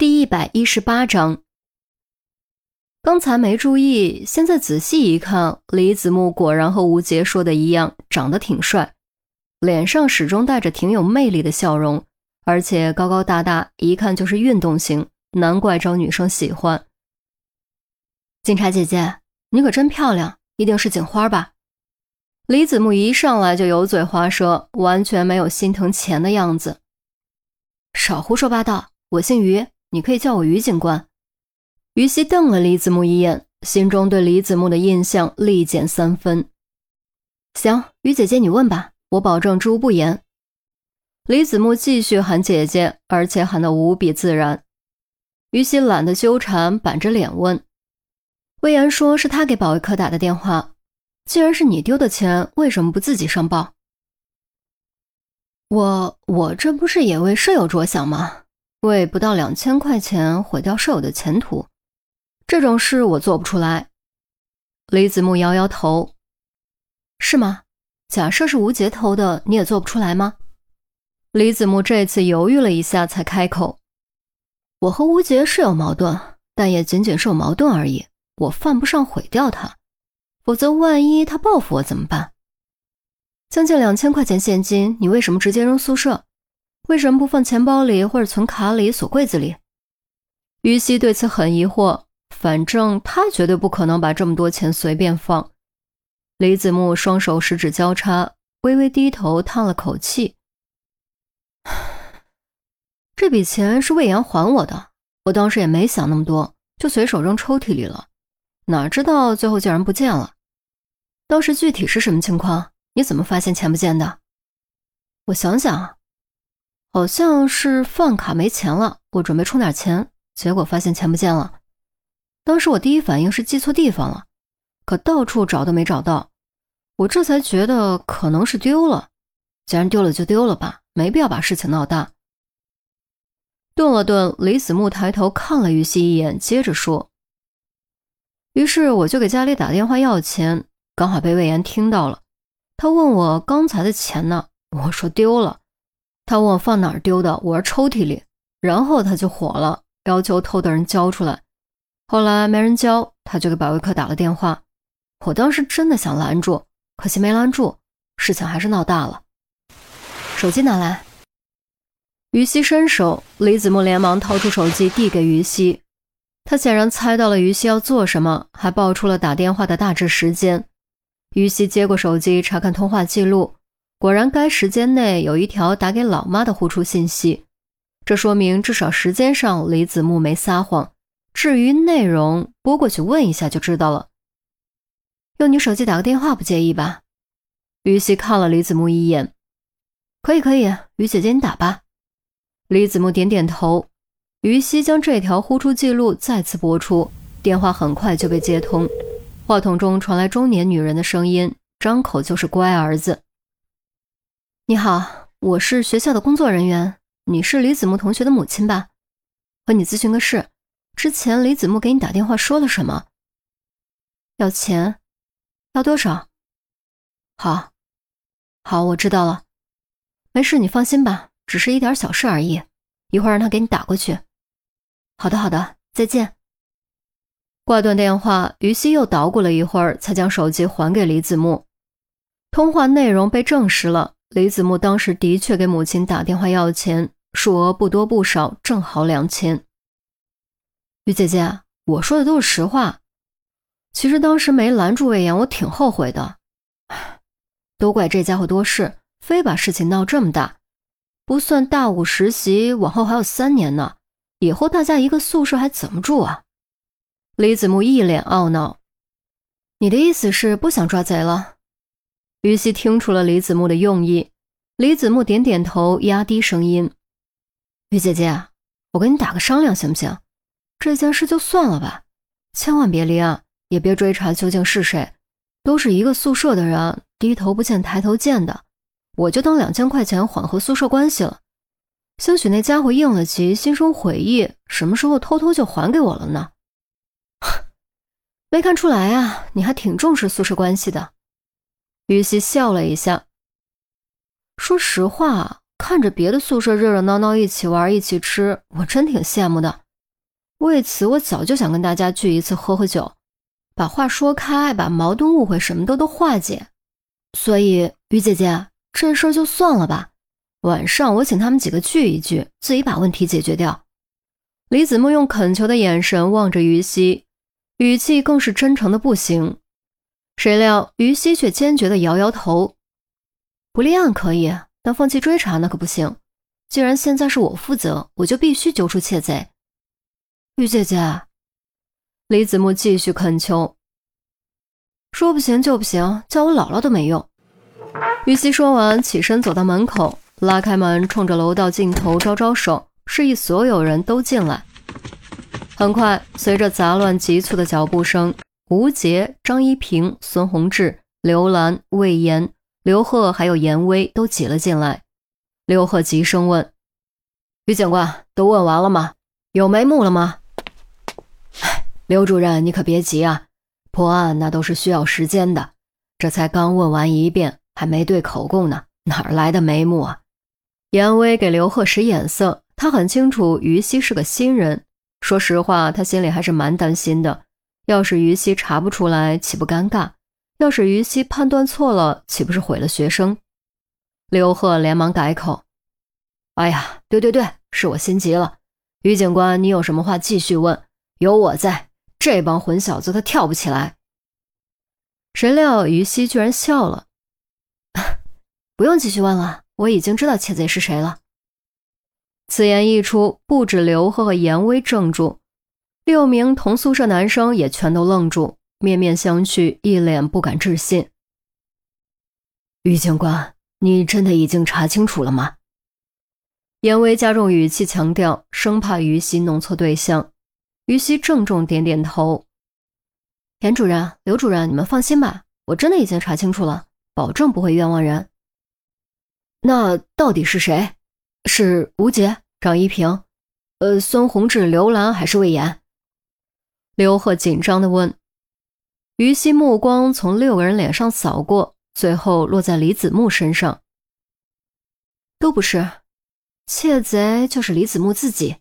第一百一十八章，刚才没注意，现在仔细一看，李子木果然和吴杰说的一样，长得挺帅，脸上始终带着挺有魅力的笑容，而且高高大大，一看就是运动型，难怪招女生喜欢。警察姐姐，你可真漂亮，一定是警花吧？李子木一上来就油嘴滑舌，完全没有心疼钱的样子。少胡说八道，我姓于。你可以叫我于警官。于西瞪了李子木一眼，心中对李子木的印象立减三分。行，于姐姐你问吧，我保证知无不言。李子木继续喊姐姐，而且喊得无比自然。于西懒得纠缠，板着脸问：“魏延说是他给保卫科打的电话，既然是你丢的钱，为什么不自己上报？”我我这不是也为舍友着想吗？为不到两千块钱毁掉舍友的前途，这种事我做不出来。李子木摇摇头，是吗？假设是吴杰偷的，你也做不出来吗？李子木这次犹豫了一下，才开口：“我和吴杰是有矛盾，但也仅仅是有矛盾而已。我犯不上毁掉他，否则万一他报复我怎么办？将近两千块钱现金，你为什么直接扔宿舍？”为什么不放钱包里或者存卡里锁柜子里？于西对此很疑惑，反正他绝对不可能把这么多钱随便放。李子木双手十指交叉，微微低头叹了口气：“ 这笔钱是魏延还我的，我当时也没想那么多，就随手扔抽屉里了，哪知道最后竟然不见了。当时具体是什么情况？你怎么发现钱不见的？我想想啊。”好像是饭卡没钱了，我准备充点钱，结果发现钱不见了。当时我第一反应是记错地方了，可到处找都没找到，我这才觉得可能是丢了。既然丢了就丢了吧，没必要把事情闹大。顿了顿，李子木抬头看了于西一眼，接着说：“于是我就给家里打电话要钱，刚好被魏延听到了。他问我刚才的钱呢，我说丢了。”他问我放哪儿丢的，我说抽屉里，然后他就火了，要求偷的人交出来。后来没人交，他就给保卫科打了电话。我当时真的想拦住，可惜没拦住，事情还是闹大了。手机拿来。于西伸手，李子木连忙掏出手机递给于西。他显然猜到了于西要做什么，还报出了打电话的大致时间。于西接过手机，查看通话记录。果然，该时间内有一条打给老妈的呼出信息，这说明至少时间上李子木没撒谎。至于内容，拨过去问一下就知道了。用你手机打个电话不介意吧？于西看了李子木一眼，可以可以，于姐姐你打吧。李子木点点头。于西将这条呼出记录再次拨出，电话很快就被接通，话筒中传来中年女人的声音，张口就是乖儿子。你好，我是学校的工作人员。你是李子木同学的母亲吧？和你咨询个事。之前李子木给你打电话说了什么？要钱？要多少？好，好，我知道了。没事，你放心吧，只是一点小事而已。一会儿让他给你打过去。好的，好的，再见。挂断电话，于西又捣鼓了一会儿，才将手机还给李子木。通话内容被证实了。李子木当时的确给母亲打电话要钱，数额不多不少，正好两千。于姐姐，我说的都是实话。其实当时没拦住魏阳，我挺后悔的。都怪这家伙多事，非把事情闹这么大。不算大五实习，往后还有三年呢，以后大家一个宿舍还怎么住啊？李子木一脸懊恼。你的意思是不想抓贼了？于西听出了李子木的用意，李子木点点头，压低声音：“于姐姐，我跟你打个商量，行不行？这件事就算了吧，千万别立案，也别追查究竟是谁，都是一个宿舍的人，低头不见抬头见的，我就当两千块钱缓和宿舍关系了。兴许那家伙应了急，心生悔意，什么时候偷偷就还给我了呢？没看出来啊，你还挺重视宿舍关系的。”于西笑了一下，说实话，看着别的宿舍热热闹闹一起玩一起吃，我真挺羡慕的。为此，我早就想跟大家聚一次喝喝酒，把话说开，把矛盾、误会什么的都化解。所以，于姐姐，这事儿就算了吧。晚上我请他们几个聚一聚，自己把问题解决掉。李子木用恳求的眼神望着于西，语气更是真诚的不行。谁料于西却坚决的摇摇头：“不立案可以，但放弃追查那可不行。既然现在是我负责，我就必须揪出窃贼。”于姐姐，李子木继续恳求：“说不行就不行，叫我姥姥都没用。”于西说完，起身走到门口，拉开门，冲着楼道尽头招招手。示意所有人都进来。很快，随着杂乱急促的脚步声，吴杰、张一平、孙宏志、刘兰、魏延、刘贺还有严威都挤了进来。刘贺急声问：“于警官，都问完了吗？有眉目了吗？”刘主任，你可别急啊，破案那都是需要时间的。这才刚问完一遍，还没对口供呢，哪来的眉目啊？严威给刘贺使眼色。他很清楚于西是个新人，说实话，他心里还是蛮担心的。要是于西查不出来，岂不尴尬？要是于西判断错了，岂不是毁了学生？刘贺连忙改口：“哎呀，对对对，是我心急了。于警官，你有什么话继续问，有我在，这帮混小子他跳不起来。”谁料于西居然笑了：“ 不用继续问了，我已经知道窃贼是谁了。”此言一出，不止刘贺和严威怔住，六名同宿舍男生也全都愣住，面面相觑，一脸不敢置信。于警官，你真的已经查清楚了吗？严威加重语气强调，生怕于西弄错对象。于西郑重点点头。严主任、刘主任，你们放心吧，我真的已经查清楚了，保证不会冤枉人。那到底是谁？是吴杰、张一平，呃，孙宏志、刘兰还是魏延？刘贺紧张的问。于西目光从六个人脸上扫过，最后落在李子木身上。都不是，窃贼就是李子木自己。